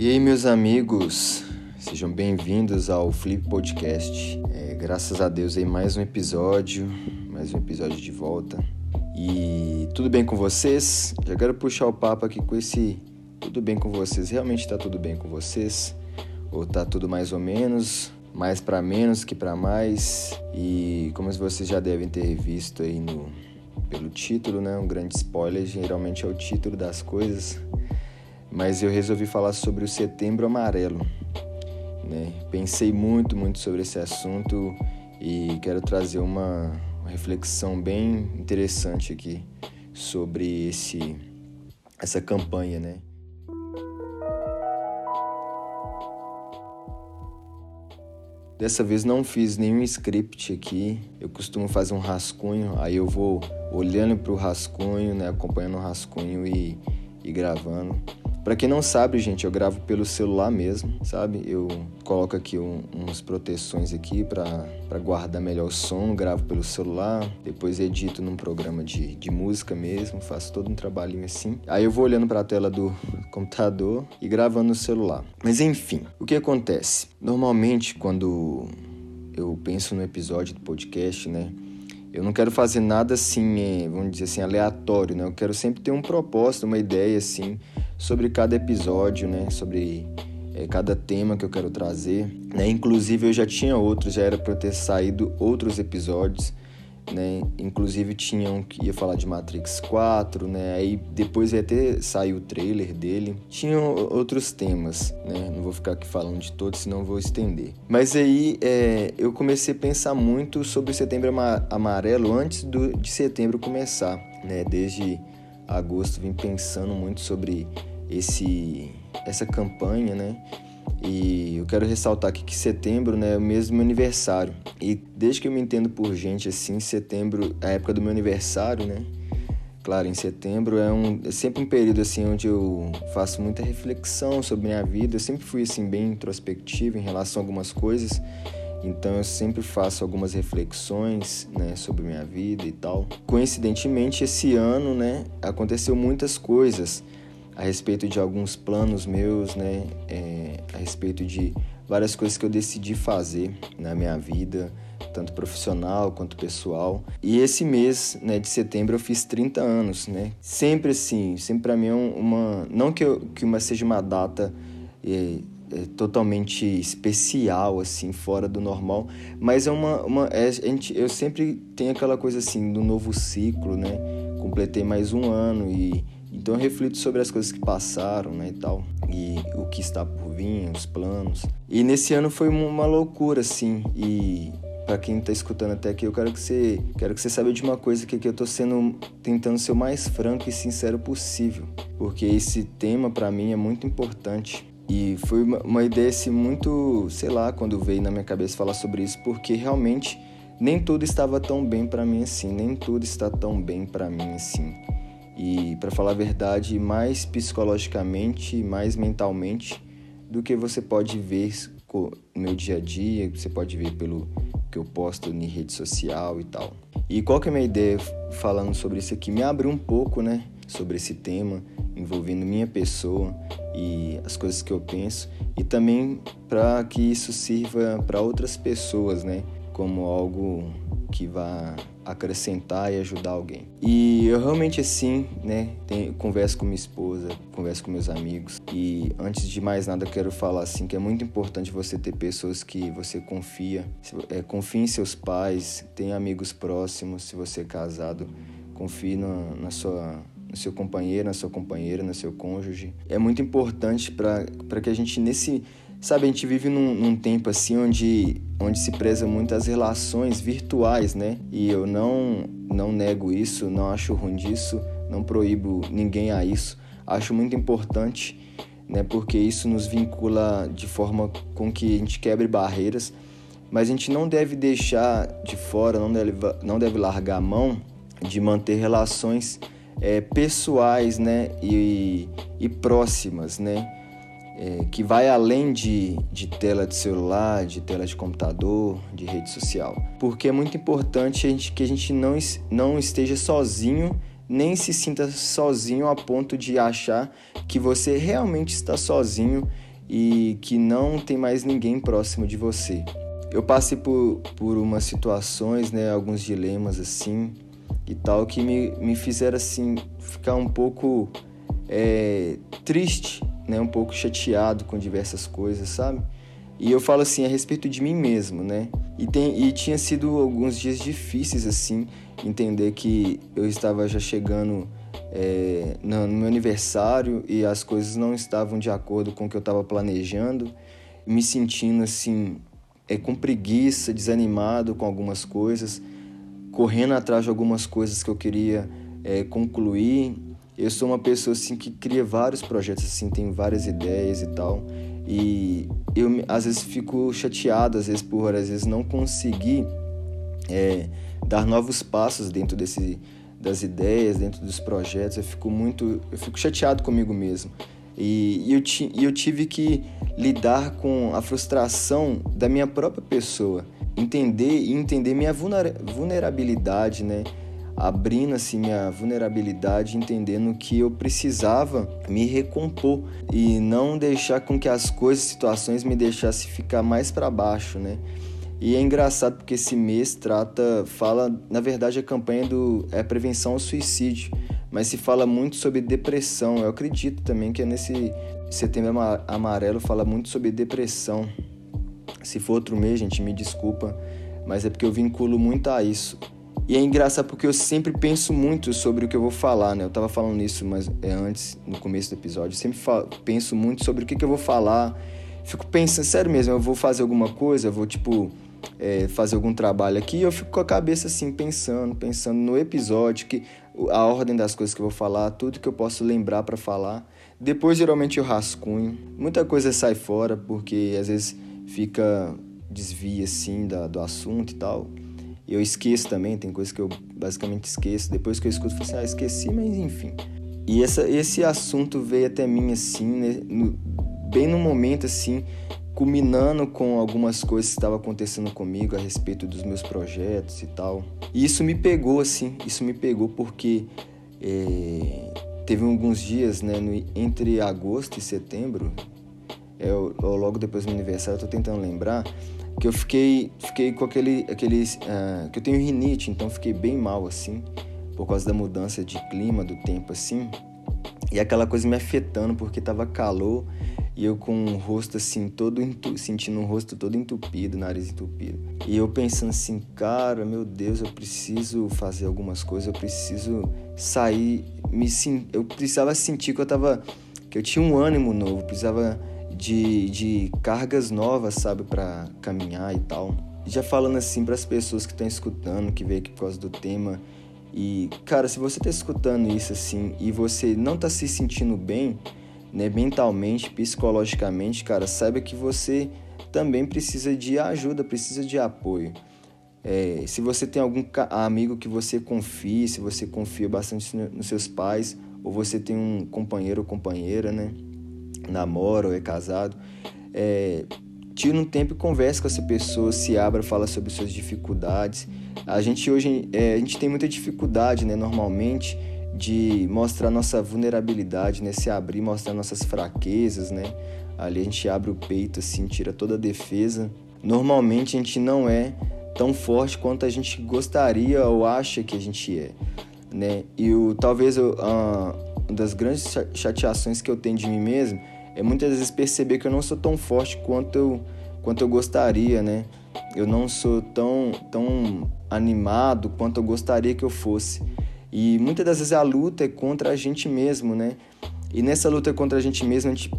E aí, meus amigos, sejam bem-vindos ao Flip Podcast. É, graças a Deus aí mais um episódio, mais um episódio de volta. E tudo bem com vocês? Já quero puxar o papo aqui com esse tudo bem com vocês. Realmente tá tudo bem com vocês? Ou tá tudo mais ou menos? Mais para menos que para mais? E como vocês já devem ter visto aí no pelo título, né? Um grande spoiler, geralmente é o título das coisas mas eu resolvi falar sobre o Setembro Amarelo. Né? Pensei muito, muito sobre esse assunto e quero trazer uma, reflexão bem interessante aqui sobre esse, essa campanha, né? Dessa vez não fiz nenhum script aqui. Eu costumo fazer um rascunho, aí eu vou olhando para o rascunho, né, acompanhando o rascunho e, e gravando. Para quem não sabe, gente, eu gravo pelo celular mesmo, sabe? Eu coloco aqui um, uns proteções aqui para guardar melhor o som, gravo pelo celular, depois edito num programa de, de música mesmo, faço todo um trabalhinho assim. Aí eu vou olhando para a tela do computador e gravando no celular. Mas enfim, o que acontece? Normalmente quando eu penso no episódio do podcast, né? Eu não quero fazer nada assim, é, vamos dizer assim, aleatório, né? Eu quero sempre ter um propósito, uma ideia assim sobre cada episódio, né? Sobre é, cada tema que eu quero trazer. Né? Inclusive eu já tinha outros, já era para ter saído outros episódios. Né? Inclusive tinha um que ia falar de Matrix 4, né? Aí depois ia ter sair o trailer dele. Tinha outros temas, né? Não vou ficar aqui falando de todos, senão vou estender. Mas aí é, eu comecei a pensar muito sobre o Setembro Amarelo antes do, de setembro começar, né? Desde agosto vim pensando muito sobre esse essa campanha, né? E eu quero ressaltar aqui que setembro né, é o mesmo meu aniversário. E desde que eu me entendo por gente assim, setembro é a época do meu aniversário, né? Claro, em setembro é, um, é sempre um período assim onde eu faço muita reflexão sobre minha vida. Eu sempre fui assim bem introspectivo em relação a algumas coisas. Então eu sempre faço algumas reflexões, né, sobre minha vida e tal. Coincidentemente, esse ano, né, aconteceu muitas coisas a respeito de alguns planos meus, né? É, a respeito de várias coisas que eu decidi fazer na minha vida, tanto profissional quanto pessoal. E esse mês, né, de setembro eu fiz 30 anos, né? Sempre assim, sempre para mim é uma, não que eu, que uma seja uma data é, é, totalmente especial assim, fora do normal, mas é uma, uma é, gente, eu sempre tenho aquela coisa assim do novo ciclo, né? Completei mais um ano e então eu reflito sobre as coisas que passaram, né, e tal, e o que está por vir, os planos. E nesse ano foi uma loucura, assim, e para quem está escutando até aqui, eu quero que você, quero que você saiba de uma coisa que, que eu estou sendo tentando ser o mais franco e sincero possível, porque esse tema para mim é muito importante. E foi uma, uma ideia assim muito, sei lá, quando veio na minha cabeça falar sobre isso, porque realmente nem tudo estava tão bem para mim assim, nem tudo está tão bem para mim assim e, para falar a verdade, mais psicologicamente, mais mentalmente do que você pode ver no meu dia a dia, você pode ver pelo que eu posto em rede social e tal. E qual que é a minha ideia falando sobre isso aqui? Me abre um pouco, né, sobre esse tema envolvendo minha pessoa e as coisas que eu penso e também para que isso sirva para outras pessoas, né, como algo que vá acrescentar e ajudar alguém. E eu realmente assim, né, tenho, converso com minha esposa, converso com meus amigos e antes de mais nada quero falar assim que é muito importante você ter pessoas que você confia, é, confie em seus pais, tenha amigos próximos, se você é casado, confie no, na sua no seu companheiro, na sua companheira, no seu cônjuge. É muito importante para que a gente nesse Sabe, a gente vive num, num, tempo assim onde, onde se preza muito as relações virtuais, né? E eu não, não nego isso, não acho ruim disso, não proíbo ninguém a isso. Acho muito importante, né? Porque isso nos vincula de forma com que a gente quebre barreiras, mas a gente não deve deixar de fora, não deve, não deve largar a mão de manter relações é, pessoais, né? E, e próximas, né? É, que vai além de, de tela de celular, de tela de computador, de rede social. Porque é muito importante a gente, que a gente não, não esteja sozinho, nem se sinta sozinho a ponto de achar que você realmente está sozinho e que não tem mais ninguém próximo de você. Eu passei por, por umas situações, né, alguns dilemas assim e tal, que me, me fizeram assim ficar um pouco é, triste, né, um pouco chateado com diversas coisas, sabe? E eu falo assim a respeito de mim mesmo, né? E, tem, e tinha sido alguns dias difíceis, assim, entender que eu estava já chegando é, no meu aniversário e as coisas não estavam de acordo com o que eu estava planejando, me sentindo assim, é, com preguiça, desanimado com algumas coisas, correndo atrás de algumas coisas que eu queria é, concluir. Eu sou uma pessoa assim que cria vários projetos, assim, tem várias ideias e tal. E eu às vezes fico chateado, às vezes por às vezes não conseguir é, dar novos passos dentro desse das ideias, dentro dos projetos. Eu fico muito, eu fico chateado comigo mesmo. E, e eu, ti, eu tive que lidar com a frustração da minha própria pessoa, entender e entender minha vulnerabilidade, né? Abrindo assim minha vulnerabilidade, entendendo que eu precisava me recompor e não deixar com que as coisas, situações me deixassem ficar mais para baixo, né? E é engraçado porque esse mês trata, fala, na verdade a campanha do é prevenção ao suicídio, mas se fala muito sobre depressão. Eu acredito também que é nesse setembro amarelo fala muito sobre depressão. Se for outro mês, gente, me desculpa, mas é porque eu vinculo muito a isso. E é engraçado porque eu sempre penso muito sobre o que eu vou falar, né? Eu tava falando isso mas é antes, no começo do episódio. Eu sempre falo, penso muito sobre o que, que eu vou falar. Fico pensando, sério mesmo, eu vou fazer alguma coisa, eu vou, tipo, é, fazer algum trabalho aqui. eu fico com a cabeça assim, pensando, pensando no episódio, que a ordem das coisas que eu vou falar, tudo que eu posso lembrar para falar. Depois, geralmente, eu rascunho. Muita coisa sai fora, porque às vezes fica desvia assim da, do assunto e tal. Eu esqueço também, tem coisas que eu basicamente esqueço. Depois que eu escuto, eu falo assim, ah, esqueci, mas enfim. E essa, esse assunto veio até mim assim, né, no, bem no momento assim, culminando com algumas coisas que estavam acontecendo comigo a respeito dos meus projetos e tal. E isso me pegou assim, isso me pegou porque é, teve alguns dias, né, no, entre agosto e setembro, é, logo depois do meu aniversário, eu tô tentando lembrar, que eu fiquei, fiquei com aquele, aquele uh, que eu tenho rinite, então fiquei bem mal assim, por causa da mudança de clima, do tempo assim, e aquela coisa me afetando porque tava calor e eu com o rosto assim todo sentindo o rosto todo entupido, nariz entupido. E eu pensando assim, cara, meu Deus, eu preciso fazer algumas coisas, eu preciso sair, me eu precisava sentir que eu tava que eu tinha um ânimo novo, precisava de, de cargas novas, sabe, para caminhar e tal. Já falando assim para as pessoas que estão escutando, que veio aqui por causa do tema. E, cara, se você tá escutando isso assim e você não tá se sentindo bem, né, mentalmente, psicologicamente, cara, saiba que você também precisa de ajuda, precisa de apoio. É, se você tem algum amigo que você confie, se você confia bastante nos seus pais, ou você tem um companheiro ou companheira, né? Namora ou é casado, é, tira um tempo e converse com essa pessoa, se abra, fala sobre suas dificuldades. A gente hoje é, a gente tem muita dificuldade, né, normalmente, de mostrar nossa vulnerabilidade, né, se abrir, mostrar nossas fraquezas, né. Ali a gente abre o peito, assim, tira toda a defesa. Normalmente a gente não é tão forte quanto a gente gostaria ou acha que a gente é, né. E o talvez uh, uma das grandes chateações que eu tenho de mim mesmo é muitas vezes perceber que eu não sou tão forte quanto eu, quanto eu gostaria, né? Eu não sou tão, tão animado quanto eu gostaria que eu fosse. E muitas das vezes a luta é contra a gente mesmo, né? E nessa luta contra a gente mesmo, a gente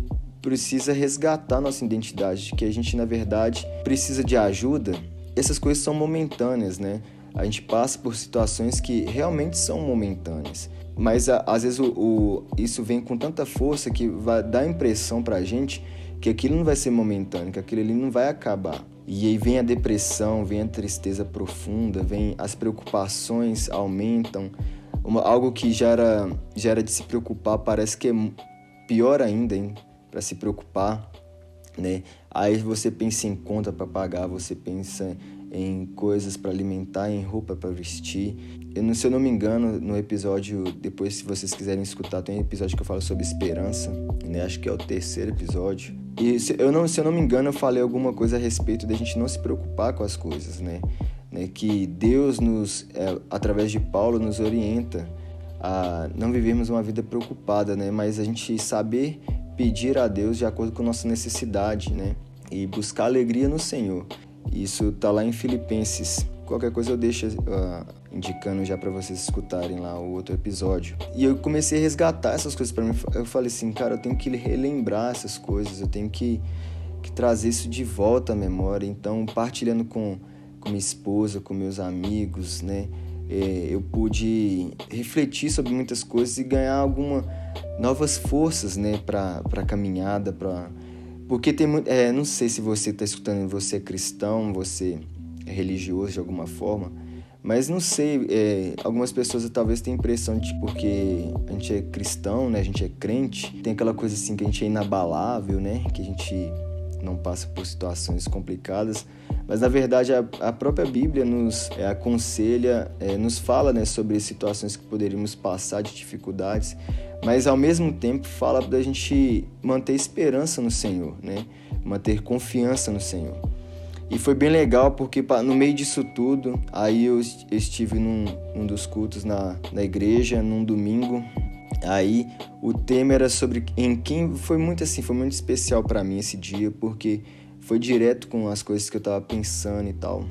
precisa resgatar nossa identidade, de que a gente, na verdade, precisa de ajuda. Essas coisas são momentâneas, né? A gente passa por situações que realmente são momentâneas. Mas às vezes o, o, isso vem com tanta força que vai dar a impressão pra gente que aquilo não vai ser momentâneo, que aquilo ali não vai acabar. E aí vem a depressão, vem a tristeza profunda, vem as preocupações aumentam. Uma, algo que já era, já era de se preocupar parece que é pior ainda, hein, para se preocupar, né? Aí você pensa em conta para pagar, você pensa em coisas para alimentar, em roupa para vestir. Eu, se eu não me engano, no episódio, depois se vocês quiserem escutar, tem um episódio que eu falo sobre esperança, né? Acho que é o terceiro episódio. E se eu, não, se eu não me engano, eu falei alguma coisa a respeito de a gente não se preocupar com as coisas, né? né? Que Deus, nos, é, através de Paulo, nos orienta a não vivermos uma vida preocupada, né? Mas a gente saber pedir a Deus de acordo com nossa necessidade, né? E buscar alegria no Senhor. Isso está lá em Filipenses. Qualquer coisa eu deixo uh, indicando já para vocês escutarem lá o outro episódio. E eu comecei a resgatar essas coisas para mim. Eu falei assim, cara, eu tenho que relembrar essas coisas, eu tenho que, que trazer isso de volta à memória. Então, partilhando com, com minha esposa, com meus amigos, né? É, eu pude refletir sobre muitas coisas e ganhar alguma novas forças, né, para a caminhada, para porque tem muito, é, não sei se você está escutando, você é cristão, você religioso de alguma forma, mas não sei, é, algumas pessoas talvez tenham a impressão de que porque a gente é cristão, né, a gente é crente, tem aquela coisa assim que a gente é inabalável, né, que a gente não passa por situações complicadas, mas na verdade a, a própria Bíblia nos é, aconselha, é, nos fala né, sobre situações que poderíamos passar de dificuldades, mas ao mesmo tempo fala da gente manter esperança no Senhor, né? manter confiança no Senhor. E foi bem legal porque no meio disso tudo, aí eu estive num, num dos cultos na, na igreja, num domingo, Aí o tema era sobre em quem foi muito assim, foi muito especial para mim esse dia, porque foi direto com as coisas que eu tava pensando e tal.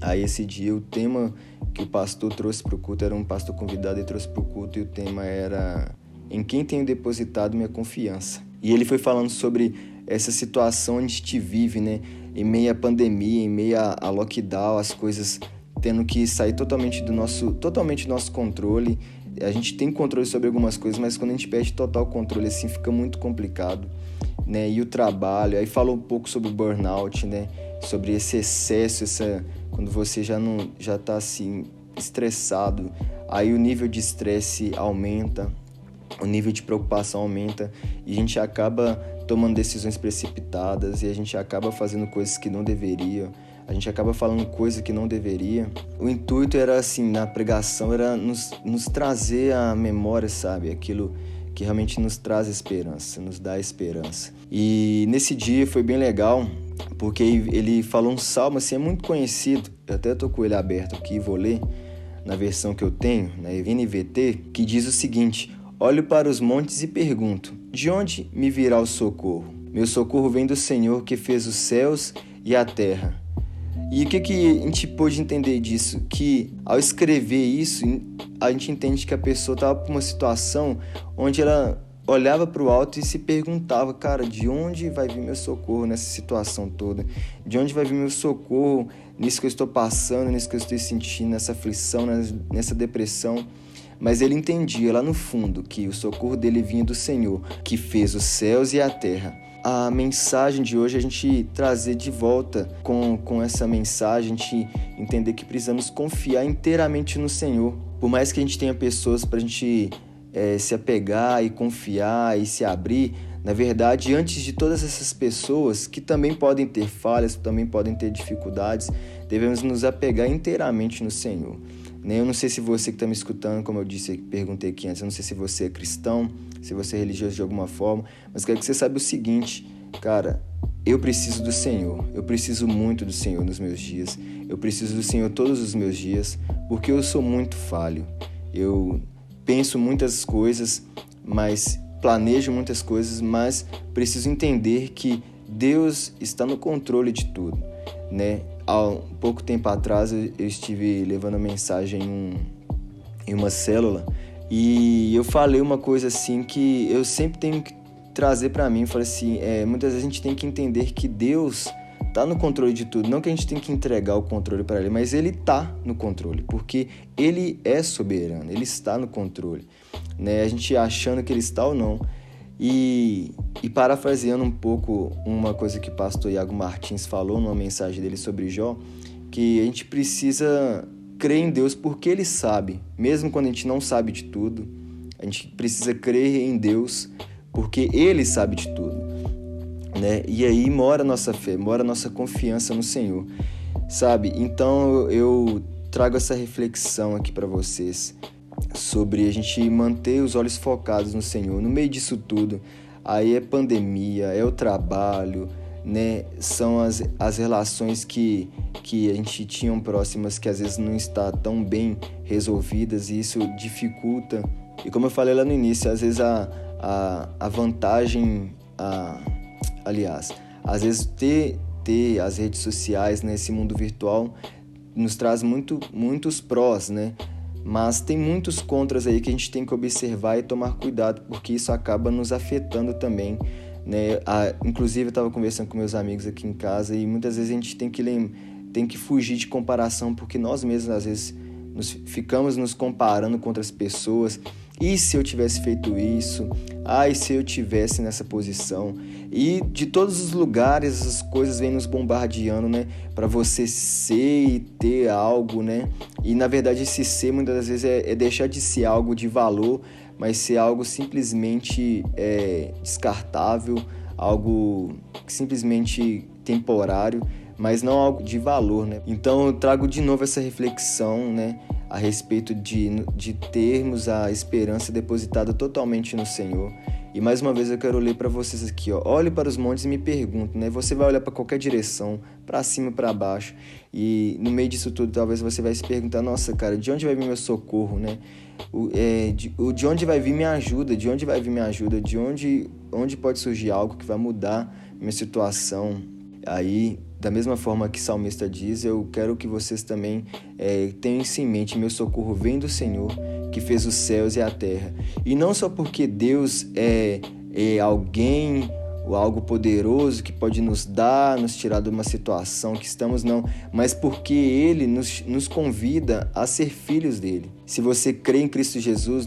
Aí esse dia o tema que o pastor trouxe pro culto era um pastor convidado e trouxe pro culto e o tema era em quem tenho depositado minha confiança. E ele foi falando sobre essa situação onde a gente vive, né? Em meio à pandemia, em meio a lockdown, as coisas tendo que sair totalmente do nosso, totalmente do nosso controle a gente tem controle sobre algumas coisas, mas quando a gente perde total controle assim fica muito complicado, né? E o trabalho, aí falou um pouco sobre o burnout, né? Sobre esse excesso, essa quando você já não já tá assim estressado, aí o nível de estresse aumenta, o nível de preocupação aumenta e a gente acaba tomando decisões precipitadas e a gente acaba fazendo coisas que não deveria a gente acaba falando coisa que não deveria. O intuito era assim, na pregação, era nos, nos trazer a memória, sabe? Aquilo que realmente nos traz esperança, nos dá esperança. E nesse dia foi bem legal, porque ele falou um salmo assim, é muito conhecido. Eu até tô com ele aberto aqui vou ler na versão que eu tenho, na NVT, que diz o seguinte: Olho para os montes e pergunto: De onde me virá o socorro? Meu socorro vem do Senhor que fez os céus e a terra. E o que, que a gente pôde entender disso? Que ao escrever isso, a gente entende que a pessoa estava por uma situação onde ela olhava para o alto e se perguntava, cara, de onde vai vir meu socorro nessa situação toda? De onde vai vir meu socorro nisso que eu estou passando, nisso que eu estou sentindo, nessa aflição, nessa depressão? Mas ele entendia lá no fundo que o socorro dele vinha do Senhor, que fez os céus e a terra a mensagem de hoje, a gente trazer de volta com, com essa mensagem, a gente entender que precisamos confiar inteiramente no Senhor. Por mais que a gente tenha pessoas para a gente é, se apegar e confiar e se abrir, na verdade, antes de todas essas pessoas que também podem ter falhas, também podem ter dificuldades, devemos nos apegar inteiramente no Senhor. Eu não sei se você que está me escutando, como eu disse, perguntei aqui antes, eu não sei se você é cristão, se você é religioso de alguma forma, mas quero que você saiba o seguinte, cara, eu preciso do Senhor, eu preciso muito do Senhor nos meus dias, eu preciso do Senhor todos os meus dias, porque eu sou muito falho. Eu penso muitas coisas, mas planejo muitas coisas, mas preciso entender que Deus está no controle de tudo, né? Há pouco tempo atrás eu estive levando mensagem em, um, em uma célula e eu falei uma coisa assim que eu sempre tenho que trazer para mim. Falei assim: é, muitas vezes a gente tem que entender que Deus tá no controle de tudo. Não que a gente tem que entregar o controle para Ele, mas Ele tá no controle, porque Ele é soberano, Ele está no controle. Né? A gente achando que Ele está ou não. E, e parafraseando um pouco uma coisa que o pastor Iago Martins falou numa mensagem dele sobre Jó, que a gente precisa crer em Deus porque Ele sabe, mesmo quando a gente não sabe de tudo. A gente precisa crer em Deus porque Ele sabe de tudo. Né? E aí mora a nossa fé, mora a nossa confiança no Senhor, sabe? Então eu trago essa reflexão aqui para vocês sobre a gente manter os olhos focados no Senhor. No meio disso tudo, aí é pandemia, é o trabalho, né? São as, as relações que, que a gente tinha próximas que às vezes não está tão bem resolvidas e isso dificulta. E como eu falei lá no início, às vezes a, a, a vantagem, a, aliás, às vezes ter, ter as redes sociais nesse mundo virtual nos traz muito, muitos prós, né? Mas tem muitos contras aí que a gente tem que observar e tomar cuidado, porque isso acaba nos afetando também. Né? Ah, inclusive, eu estava conversando com meus amigos aqui em casa e muitas vezes a gente tem que, tem que fugir de comparação, porque nós mesmos, às vezes, nos, ficamos nos comparando com outras pessoas. E se eu tivesse feito isso? Ai, se eu tivesse nessa posição? E de todos os lugares essas coisas vêm nos bombardeando, né? Para você ser e ter algo, né? E na verdade esse ser muitas das vezes é, é deixar de ser algo de valor, mas ser algo simplesmente é, descartável, algo simplesmente temporário, mas não algo de valor, né? Então eu trago de novo essa reflexão, né? a respeito de, de termos a esperança depositada totalmente no Senhor. E mais uma vez eu quero ler para vocês aqui, ó. Olhe para os montes e me pergunte, né? Você vai olhar para qualquer direção, para cima, para baixo, e no meio disso tudo talvez você vai se perguntar, nossa, cara, de onde vai vir meu socorro, né? O, é, de, o, de onde vai vir minha ajuda? De onde vai vir minha ajuda? De onde, onde pode surgir algo que vai mudar minha situação? Aí da mesma forma que o salmista diz, eu quero que vocês também é, tenham isso em mente: meu socorro vem do Senhor, que fez os céus e a terra. E não só porque Deus é, é alguém ou algo poderoso que pode nos dar, nos tirar de uma situação que estamos, não, mas porque Ele nos, nos convida a ser filhos dele. Se você crê em Cristo Jesus,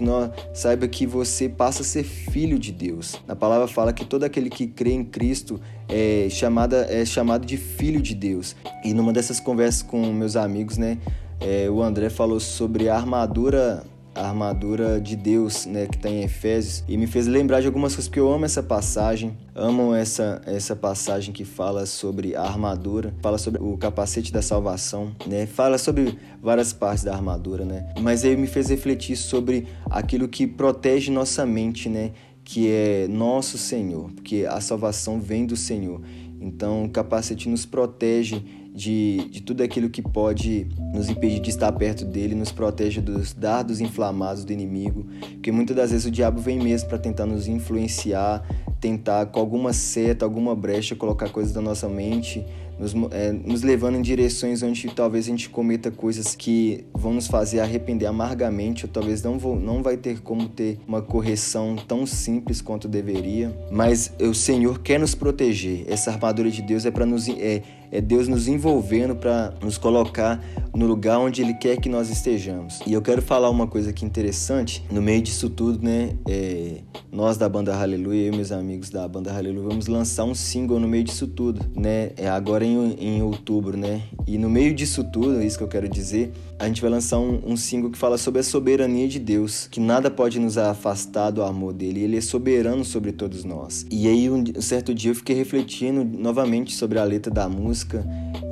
saiba que você passa a ser filho de Deus. A palavra fala que todo aquele que crê em Cristo é, chamada, é chamado de filho de Deus. E numa dessas conversas com meus amigos, né, é, o André falou sobre a armadura a armadura de Deus, né, que está em Efésios, e me fez lembrar de algumas coisas, porque eu amo essa passagem, amo essa, essa passagem que fala sobre a armadura, fala sobre o capacete da salvação, né, fala sobre várias partes da armadura, né, mas aí me fez refletir sobre aquilo que protege nossa mente, né, que é nosso Senhor, porque a salvação vem do Senhor. Então, o capacete nos protege de, de tudo aquilo que pode nos impedir de estar perto dele, nos protege dos dardos inflamados do inimigo, porque muitas das vezes o diabo vem mesmo para tentar nos influenciar, tentar com alguma seta, alguma brecha colocar coisas da nossa mente, nos, é, nos levando em direções onde talvez a gente cometa coisas que vão nos fazer arrepender amargamente, ou talvez não, vou, não vai ter como ter uma correção tão simples quanto deveria. Mas o Senhor quer nos proteger. Essa armadura de Deus é para nos é, é Deus nos envolvendo para nos colocar no lugar onde Ele quer que nós estejamos. E eu quero falar uma coisa aqui interessante. No meio disso tudo, né? É, nós da banda Hallelujah, eu e meus amigos da banda Hallelujah, vamos lançar um single no meio disso tudo, né? É agora em, em outubro, né? E no meio disso tudo, é isso que eu quero dizer, a gente vai lançar um, um single que fala sobre a soberania de Deus, que nada pode nos afastar do amor dele. Ele é soberano sobre todos nós. E aí, um certo dia, eu fiquei refletindo novamente sobre a letra da música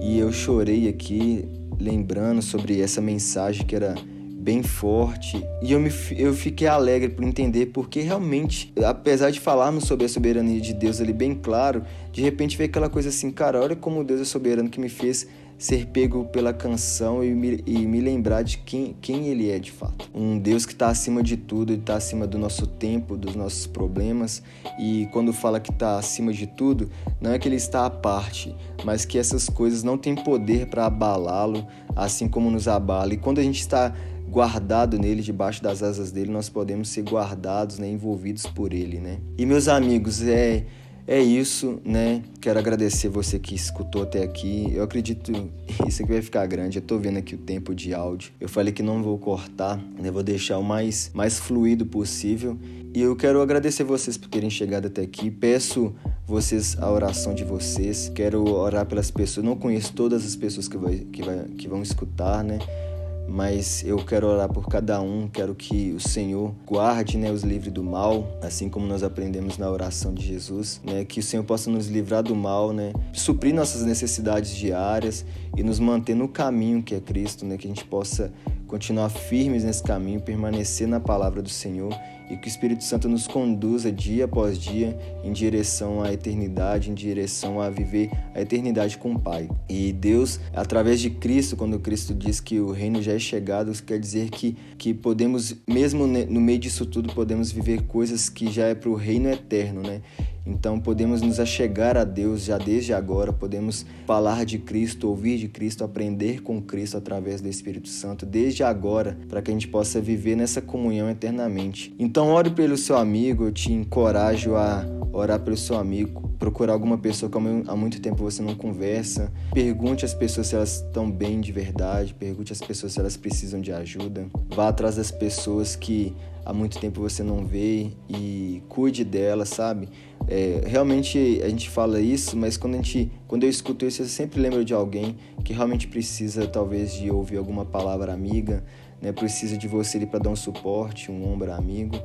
e eu chorei aqui, lembrando sobre essa mensagem que era bem forte. E eu, me, eu fiquei alegre por entender porque realmente, apesar de falarmos sobre a soberania de Deus ali bem claro, de repente veio aquela coisa assim, cara, olha como Deus é soberano que me fez ser pego pela canção e me, e me lembrar de quem, quem Ele é de fato. Um Deus que está acima de tudo, está acima do nosso tempo, dos nossos problemas. E quando fala que está acima de tudo, não é que Ele está à parte, mas que essas coisas não têm poder para abalá-lo, assim como nos abala. E quando a gente está guardado nele, debaixo das asas dele, nós podemos ser guardados, né, envolvidos por ele, né? E meus amigos, é é isso, né? Quero agradecer você que escutou até aqui. Eu acredito isso aqui vai ficar grande. Eu tô vendo aqui o tempo de áudio. Eu falei que não vou cortar, né? Vou deixar o mais mais fluido possível. E eu quero agradecer vocês por terem chegado até aqui. Peço vocês a oração de vocês. Quero orar pelas pessoas. Não conheço todas as pessoas que, vai, que, vai, que vão escutar, né? Mas eu quero orar por cada um, quero que o Senhor guarde né, os livre do mal, assim como nós aprendemos na oração de Jesus, né, que o Senhor possa nos livrar do mal, né, suprir nossas necessidades diárias e nos manter no caminho que é Cristo, né, que a gente possa continuar firmes nesse caminho, permanecer na palavra do Senhor e que o Espírito Santo nos conduza dia após dia em direção à eternidade, em direção a viver a eternidade com o Pai. E Deus, através de Cristo, quando Cristo diz que o reino já é chegado, quer dizer que, que podemos, mesmo no meio disso tudo, podemos viver coisas que já é para o reino eterno, né? Então podemos nos achegar a Deus já desde agora, podemos falar de Cristo, ouvir de Cristo, aprender com Cristo através do Espírito Santo desde agora, para que a gente possa viver nessa comunhão eternamente. Então ore pelo seu amigo, eu te encorajo a orar pelo seu amigo, procurar alguma pessoa que há muito tempo você não conversa, pergunte às pessoas se elas estão bem de verdade, pergunte às pessoas se elas precisam de ajuda, vá atrás das pessoas que há muito tempo você não vê e cuide delas, sabe? É, realmente a gente fala isso, mas quando a gente, quando eu escuto isso, eu sempre lembro de alguém que realmente precisa talvez de ouvir alguma palavra amiga, né? Precisa de você ali para dar um suporte, um ombro amigo.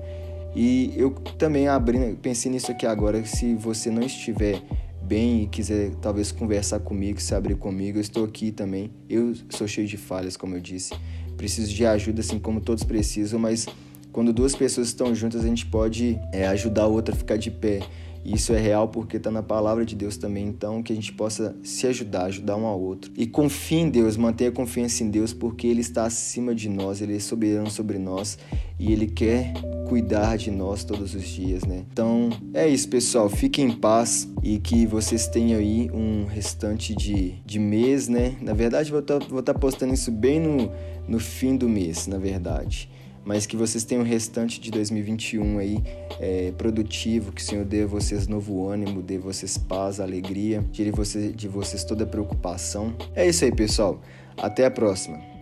E eu também abri, pensei nisso aqui agora, se você não estiver bem e quiser talvez conversar comigo, se abrir comigo, eu estou aqui também. Eu sou cheio de falhas, como eu disse. Preciso de ajuda, assim como todos precisam, mas quando duas pessoas estão juntas, a gente pode é, ajudar a outra a ficar de pé. E isso é real porque está na palavra de Deus também. Então, que a gente possa se ajudar, ajudar um ao outro. E confie em Deus, mantenha confiança em Deus, porque Ele está acima de nós, Ele é soberano sobre nós e Ele quer cuidar de nós todos os dias, né? Então, é isso, pessoal. Fiquem em paz e que vocês tenham aí um restante de, de mês, né? Na verdade, vou estar tá, vou tá postando isso bem no, no fim do mês, na verdade mas que vocês tenham o restante de 2021 aí é, produtivo, que o Senhor dê a vocês novo ânimo, dê a vocês paz, alegria, tire você, de vocês toda preocupação. É isso aí, pessoal. Até a próxima.